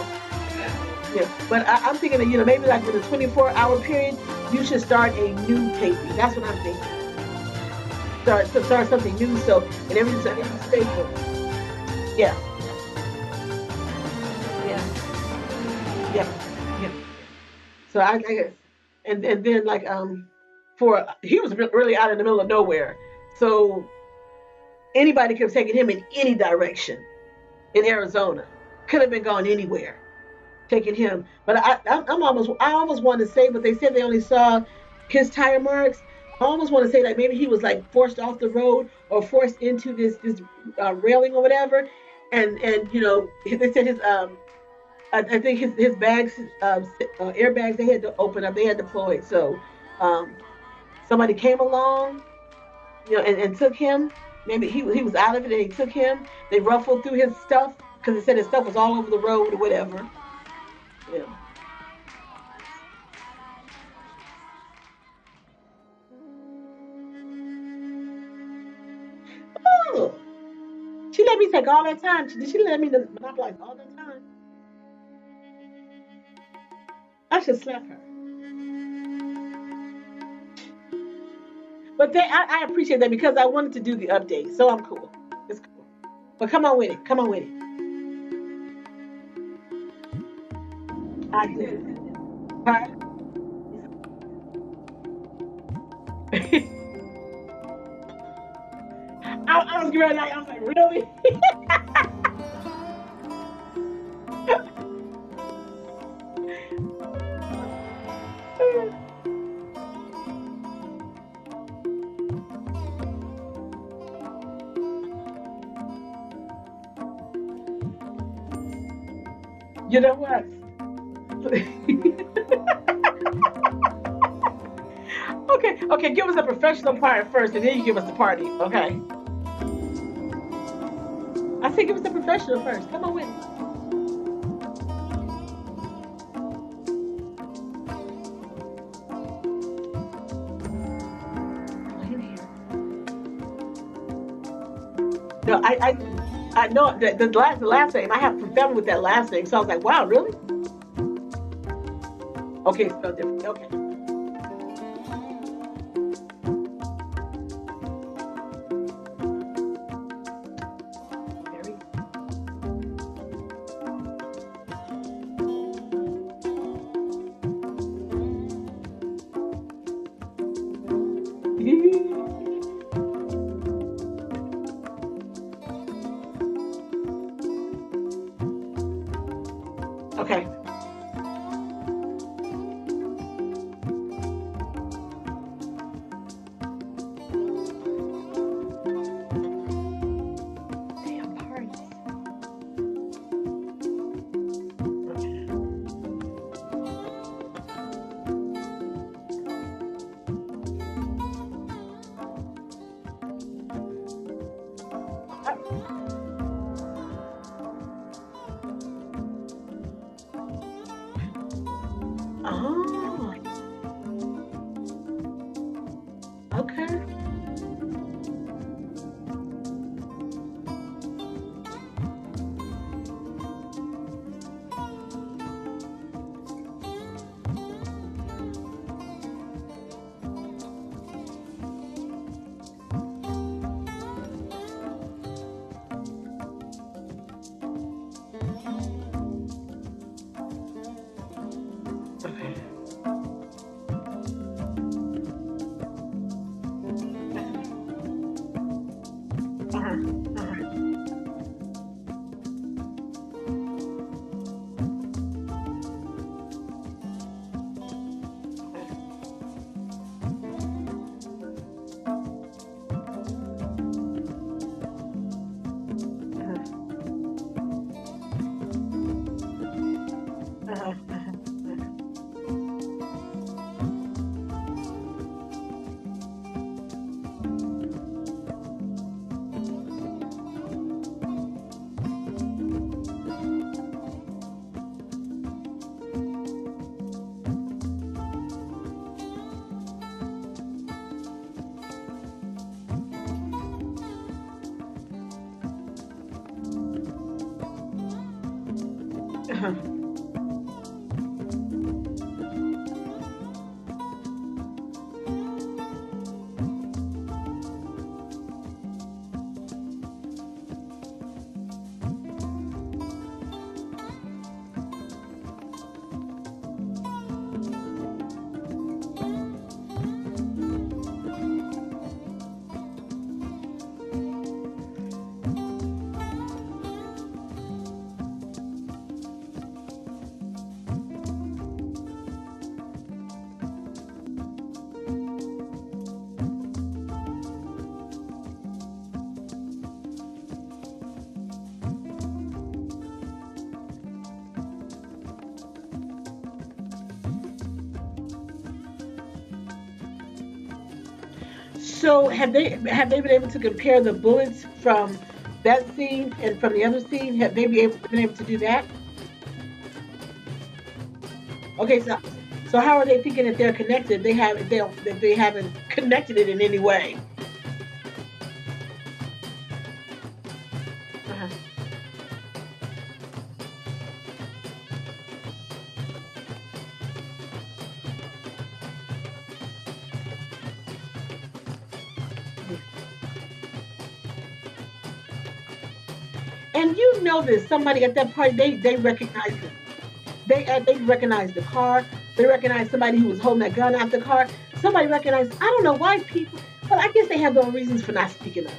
Yeah. But I, am thinking that, you know, maybe like in a 24 hour period, you should start a new taping. That's what I'm thinking. Start to start something new so and everything's every stable. Yeah. Yeah. Yeah. Yeah. So I, I and and then like um for he was really out in the middle of nowhere, so anybody could have taken him in any direction in Arizona. Could have been gone anywhere, taking him. But I, I'm almost I almost want to say, but they said they only saw his tire marks. I almost want to say that maybe he was like forced off the road or forced into this this uh, railing or whatever, and and you know they said his um I, I think his, his bags, um, uh, airbags, they had to open up, they had deployed. So um, somebody came along, you know, and, and took him. Maybe he, he was out of it and they took him. They ruffled through his stuff because they said his stuff was all over the road or whatever. Yeah. Oh, she let me take all that time. Did she let me monopolize all that time? I should slap her. But they, I, I appreciate that because I wanted to do the update, so I'm cool. It's cool. But come on with it. Come on with it. I did. Huh? I, I was ready. I was like, really? you know what? okay, okay, give us a professional part first, and then you give us the party, okay? I think it was the professional first. Come on with it. No, I, I, I know the, the last, the last name. I have family with that last name, so I was like, wow, really? Okay, so different. Okay. So have they have they been able to compare the bullets from that scene and from the other scene? Have they been able, been able to do that? Okay, so so how are they thinking that they're connected? They have they that they haven't connected it in any way. This, somebody at that party, they they recognize him. They uh, they recognize the car. They recognize somebody who was holding that gun out the car. Somebody recognized. I don't know why people, but I guess they have their own reasons for not speaking up.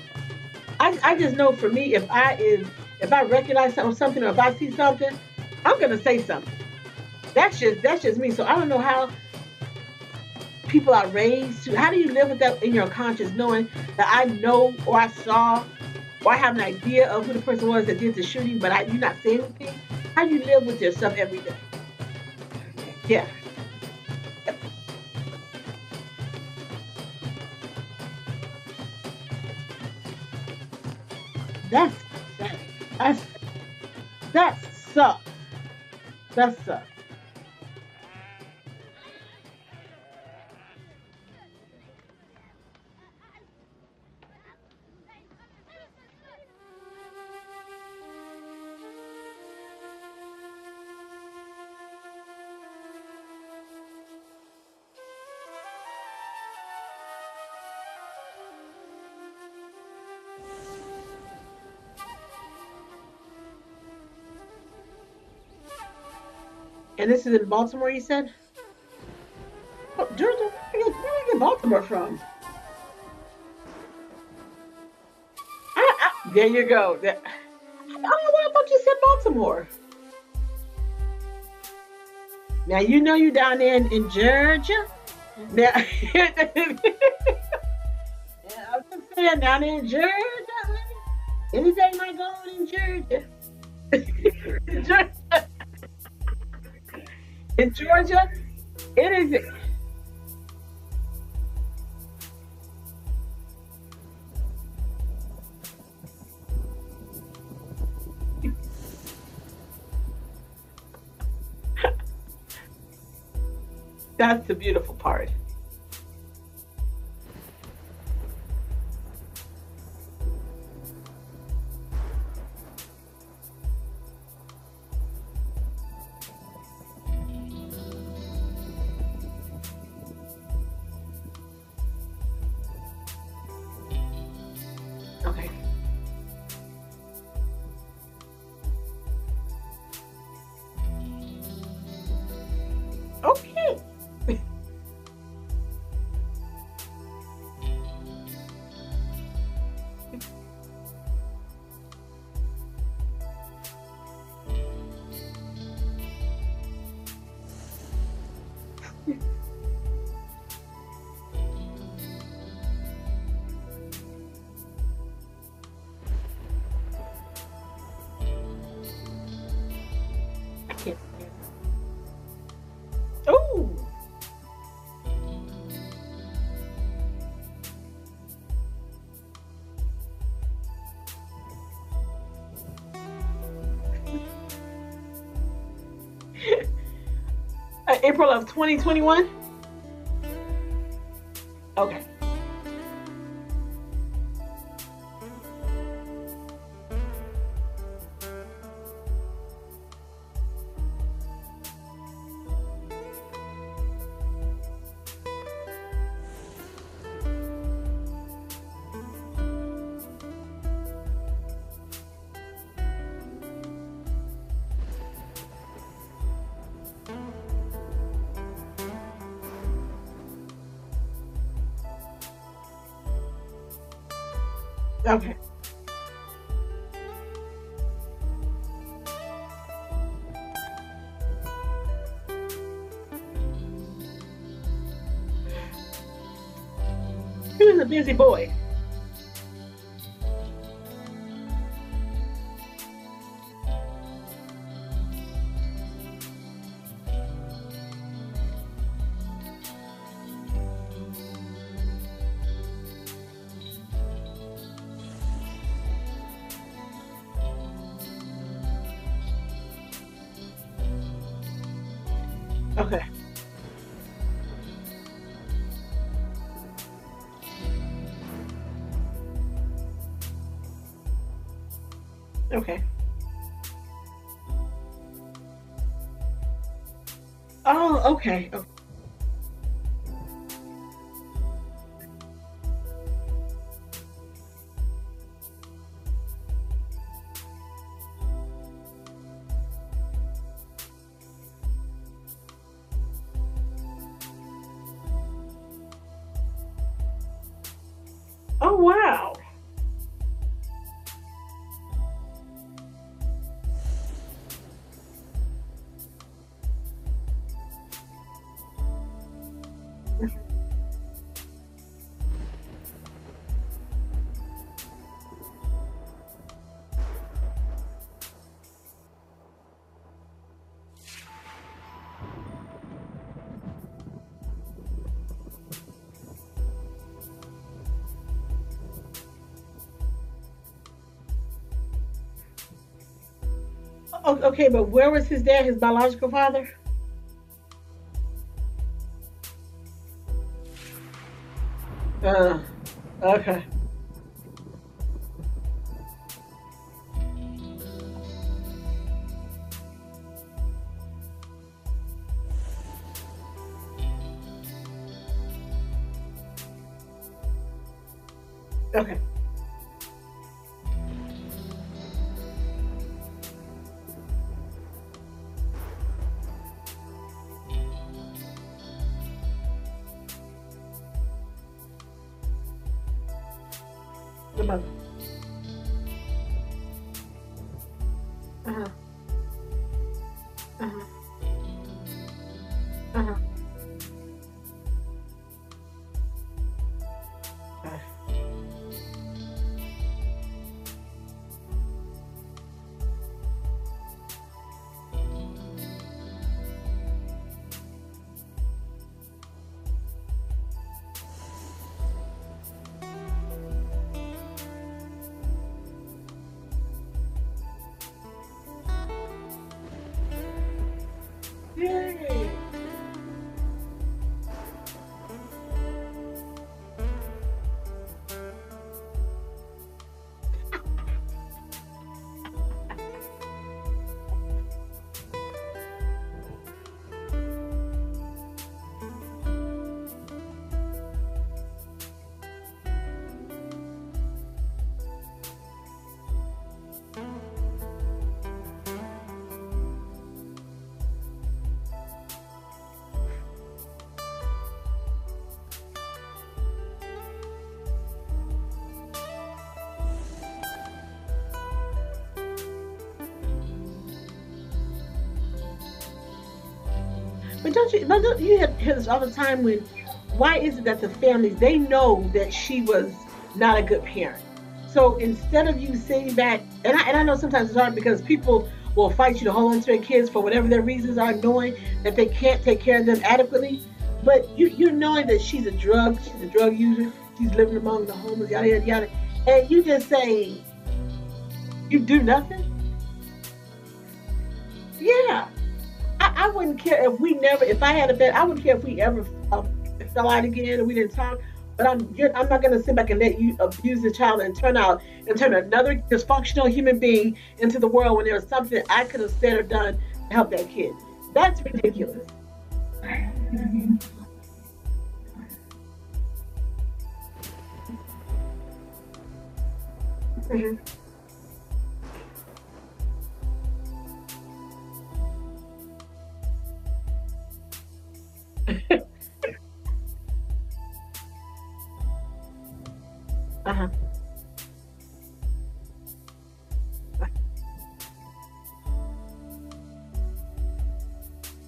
I, I just know for me, if I is if I recognize something or if I see something, I'm gonna say something. That's just that's just me. So I don't know how people are raised to. How do you live with that in your conscience, knowing that I know or I saw or I have an idea of who the person was that did the shooting, but I, you're not saying anything? How you live with yourself every day? Yeah. That's that's that sucks. That sucks. And this is in Baltimore, you said? Oh, Georgia, where did you get Baltimore from? I, I, there you go. That, I don't I thought you said Baltimore. Now you know you down there in, in Georgia. Now, I'm just saying down in Georgia. Anything might go on in Georgia. Georgia in Georgia, it is. That's the beautiful part. April of 2021? Busy boy. Okay. Oh, okay. okay. Okay, but where was his dad, his biological father? But don't you? Don't, you hear this all the time when. Why is it that the families they know that she was not a good parent? So instead of you sitting back, and I and I know sometimes it's hard because people will fight you to hold on to their kids for whatever their reasons are, knowing that they can't take care of them adequately. But you you're knowing that she's a drug, she's a drug user, she's living among the homeless, yada yada yada, and you just say you do nothing. If I had a bed, I wouldn't care if we ever uh, fell out again and we didn't talk. But I'm, I'm not going to sit back and let you abuse the child and turn out and turn another dysfunctional human being into the world when there was something I could have said or done to help that kid. That's ridiculous. Mhm. Uh-huh.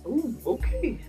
Ooh, okay.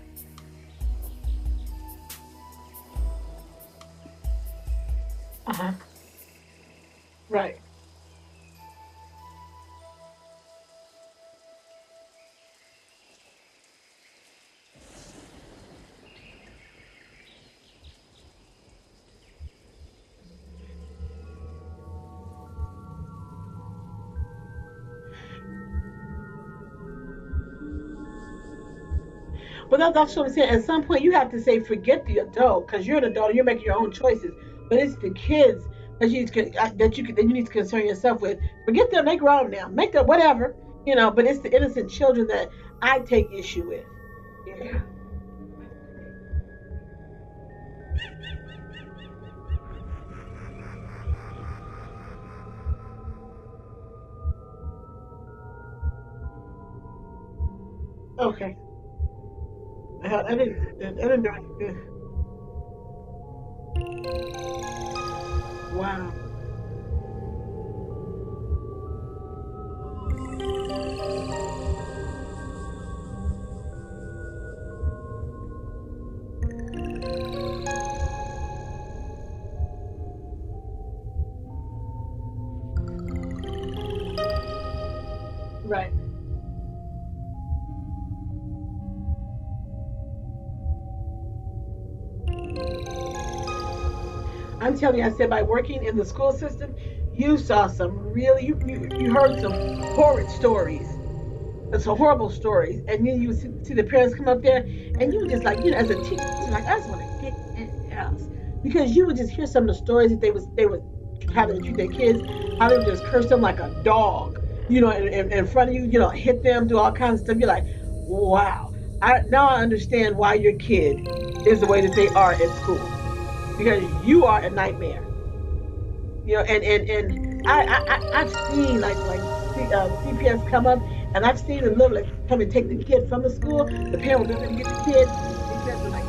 But that, that's what I'm saying. At some point, you have to say, forget the adult, because you're an adult and you're making your own choices. But it's the kids that you uh, that you that you need to concern yourself with. Forget them; they grown now. Make them whatever, you know. But it's the innocent children that I take issue with. Yeah. I, I didn't. I didn't know. Telling you, I said by working in the school system, you saw some really, you, you, you heard some horrid stories it's horrible stories, and then you see, see the parents come up there, and you would just like, you know, as a teacher, like I just want to get in house because you would just hear some of the stories that they was they would how they treat their kids, how they would just curse them like a dog, you know, in, in, in front of you, you know, hit them, do all kinds of stuff. You're like, wow. I now I understand why your kid is the way that they are at school because you are a nightmare. You know, and and and I I I've seen like like uh, CPS come up and I've seen them literally come and take the kid from the school. The parent will let them get the kid. Are like,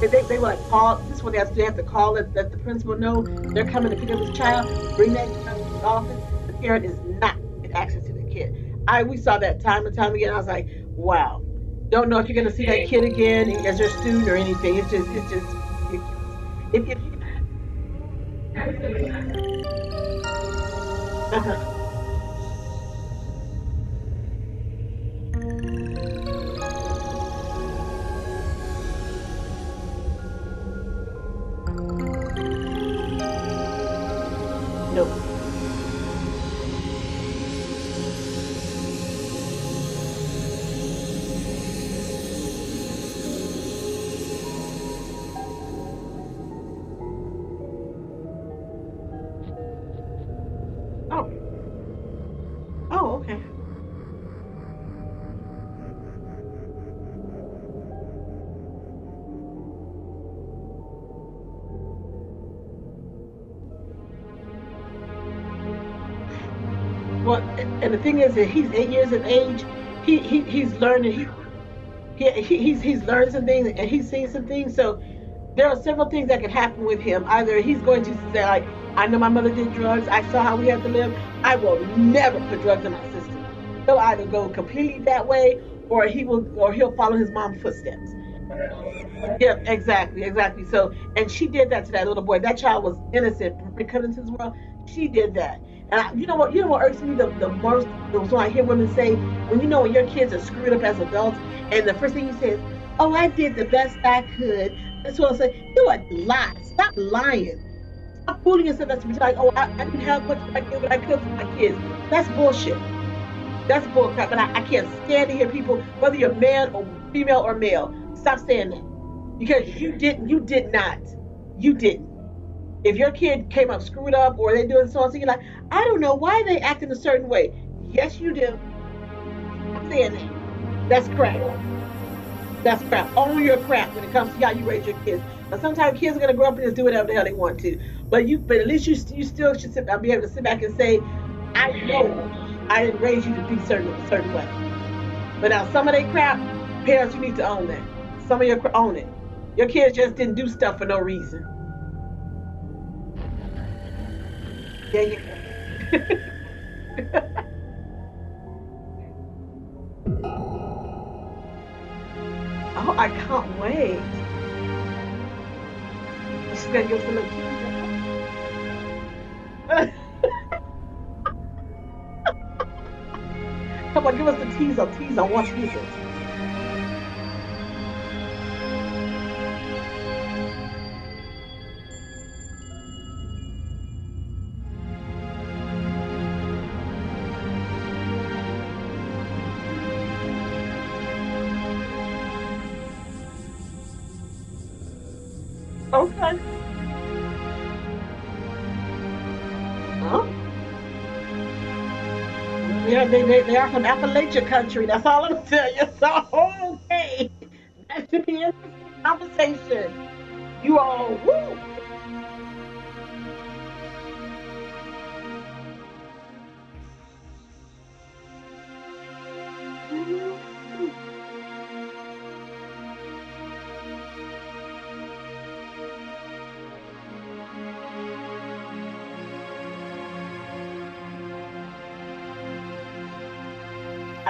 they, they, they were like call. This is what they have to. They have to call it that the principal know they're coming to pick up his child. Bring that child to the office. The parent is not get access to the kid. I we saw that time and time again. I was like, wow. Don't know if you're going to see that kid again as your student or anything. It's just it's just. If, you, uh-huh. And the thing is that he's eight years of age. He, he he's learning. He, he, he he's he's learned some things and he's seen some things. So there are several things that can happen with him. Either he's going to say like, I know my mother did drugs. I saw how we had to live. I will never put drugs in my system. He'll either go completely that way, or he will, or he'll follow his mom's footsteps. Yeah, exactly, exactly. So, and she did that to that little boy. That child was innocent coming into this world. She did that. And I, you know what? You know what irks me the, the most when I hear women say, when you know when your kids are screwed up as adults, and the first thing you say is, "Oh, I did the best I could." That's what I say. You are lying. Stop lying. Stop fooling yourself. That's like, oh, I, I didn't have much, but I did what I could for my kids. That's bullshit. That's bullcrap. And I, I can't stand to hear people, whether you're man or female or male, stop saying that because you didn't. You did not. You didn't. If your kid came up screwed up or they're doing so and so, you're like, I don't know why they act in a certain way. Yes, you do. I'm saying that. That's crap. That's crap. Own your crap when it comes to how you raise your kids. But sometimes kids are gonna grow up and just do whatever the hell they want to. But you, but at least you, you still should sit, be able to sit back and say, I know I didn't raise you to be certain a certain way. But now some of that crap, parents, you need to own that. Some of your own it. Your kids just didn't do stuff for no reason. Yeah, you. oh, I can't wait. She's gonna give us a little teaser. Come on, give us the teaser. Teaser. What is it? They, they, they are from Appalachia country. That's all I'm gonna tell you. So okay. That should be interesting conversation. You all woo.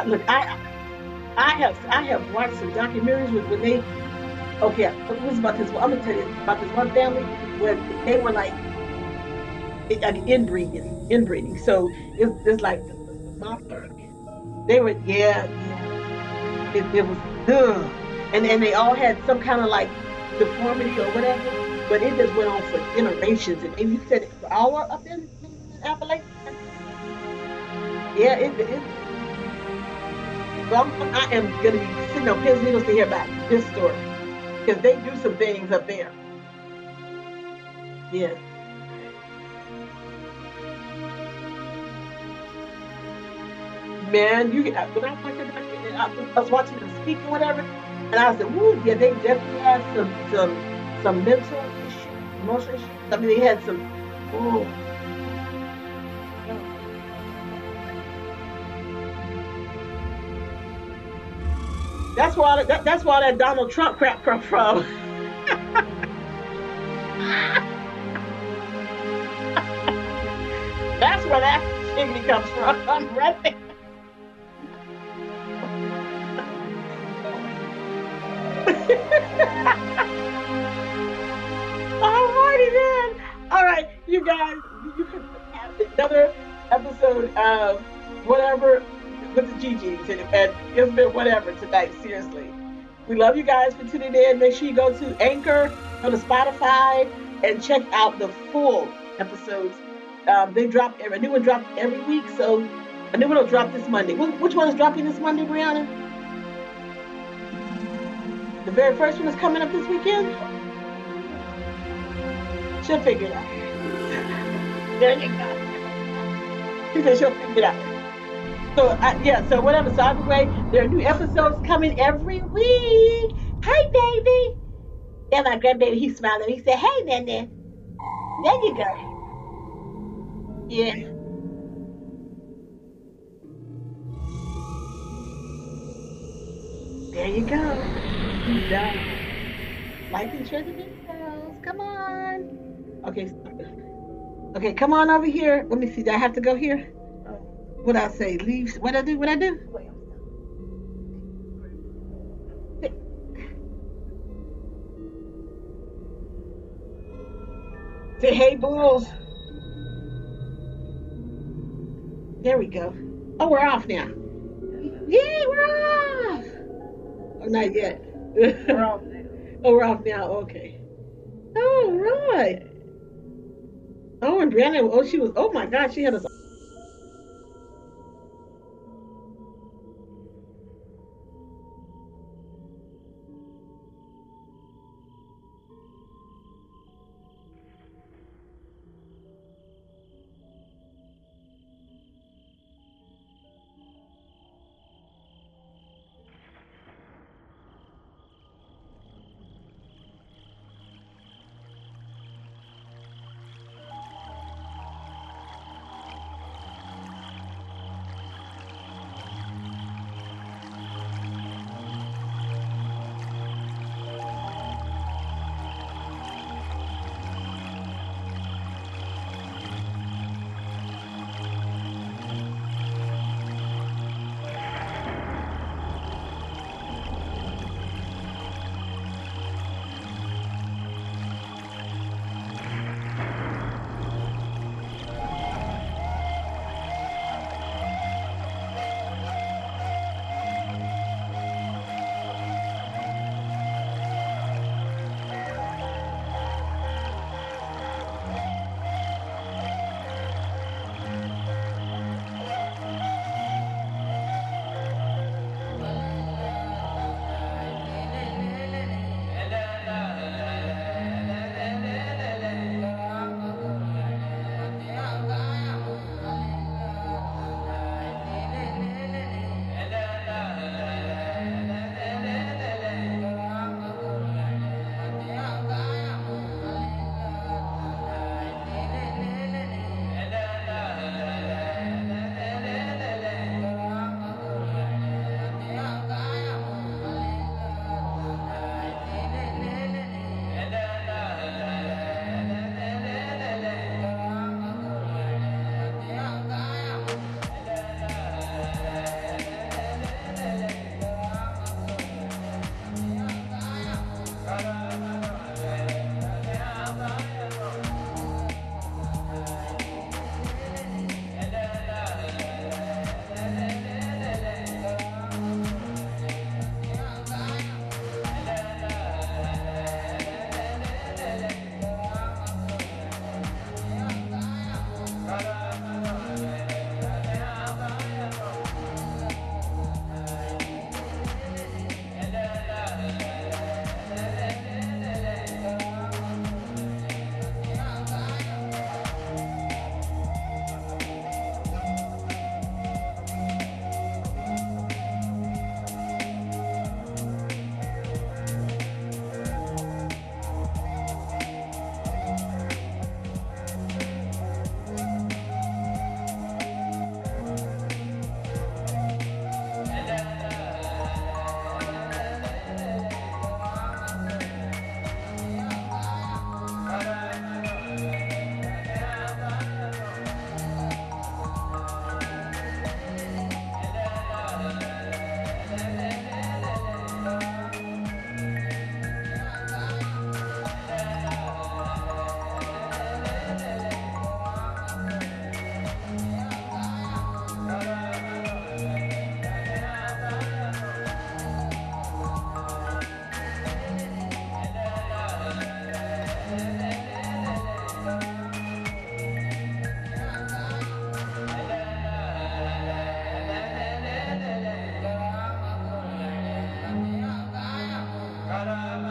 Look, I I have I have watched some documentaries with when they okay, it was about this I'm gonna tell you about this one family where they were like like inbreeding, inbreeding. So it's, it's like mom, they were yeah, yeah. It, it was ugh. and and they all had some kind of like deformity or whatever, but it just went on for generations. And, and you said it all up in, in Appalachia. Yeah, it, it Well, I'm, going to be sitting on pins and needles to hear about this story because they do some things up there. Yeah. Man, you uh, when I watched it, uh, I was watching them speak or whatever, and I said, "Woo, yeah, they definitely had some some some mental issues, emotional issues. I mean, they had some, oh." That's why that, that's why that Donald Trump crap come from. that's where that chimney comes from. right there. Alrighty then. All right, you guys, you can have another episode of whatever with the GGs, and, and it's been whatever tonight. Seriously, we love you guys for tuning in. Make sure you go to Anchor, go to Spotify, and check out the full episodes. Um, they drop every a new one dropped every week, so a new one will drop this Monday. Which one is dropping this Monday, Brianna? The very first one is coming up this weekend. She'll figure it out. There you go. She said she'll figure it out. So uh, yeah, so whatever. So either way, there are new episodes coming every week. Hi, baby. Yeah, my grandbaby, he's smiling. He said, "Hey, Nene." There you go. Yeah. There you go. He's done. Like and share the videos. Come on. Okay. Okay, come on over here. Let me see. Do I have to go here? What I say, leave. What I do? What I do? Say, hey, bulls. There we go. Oh, we're off now. Yay, we're off. Oh, not yet. We're off now. oh, we're off now. Okay. Oh, right. Oh, and Brianna, oh, she was, oh my God, she had us Para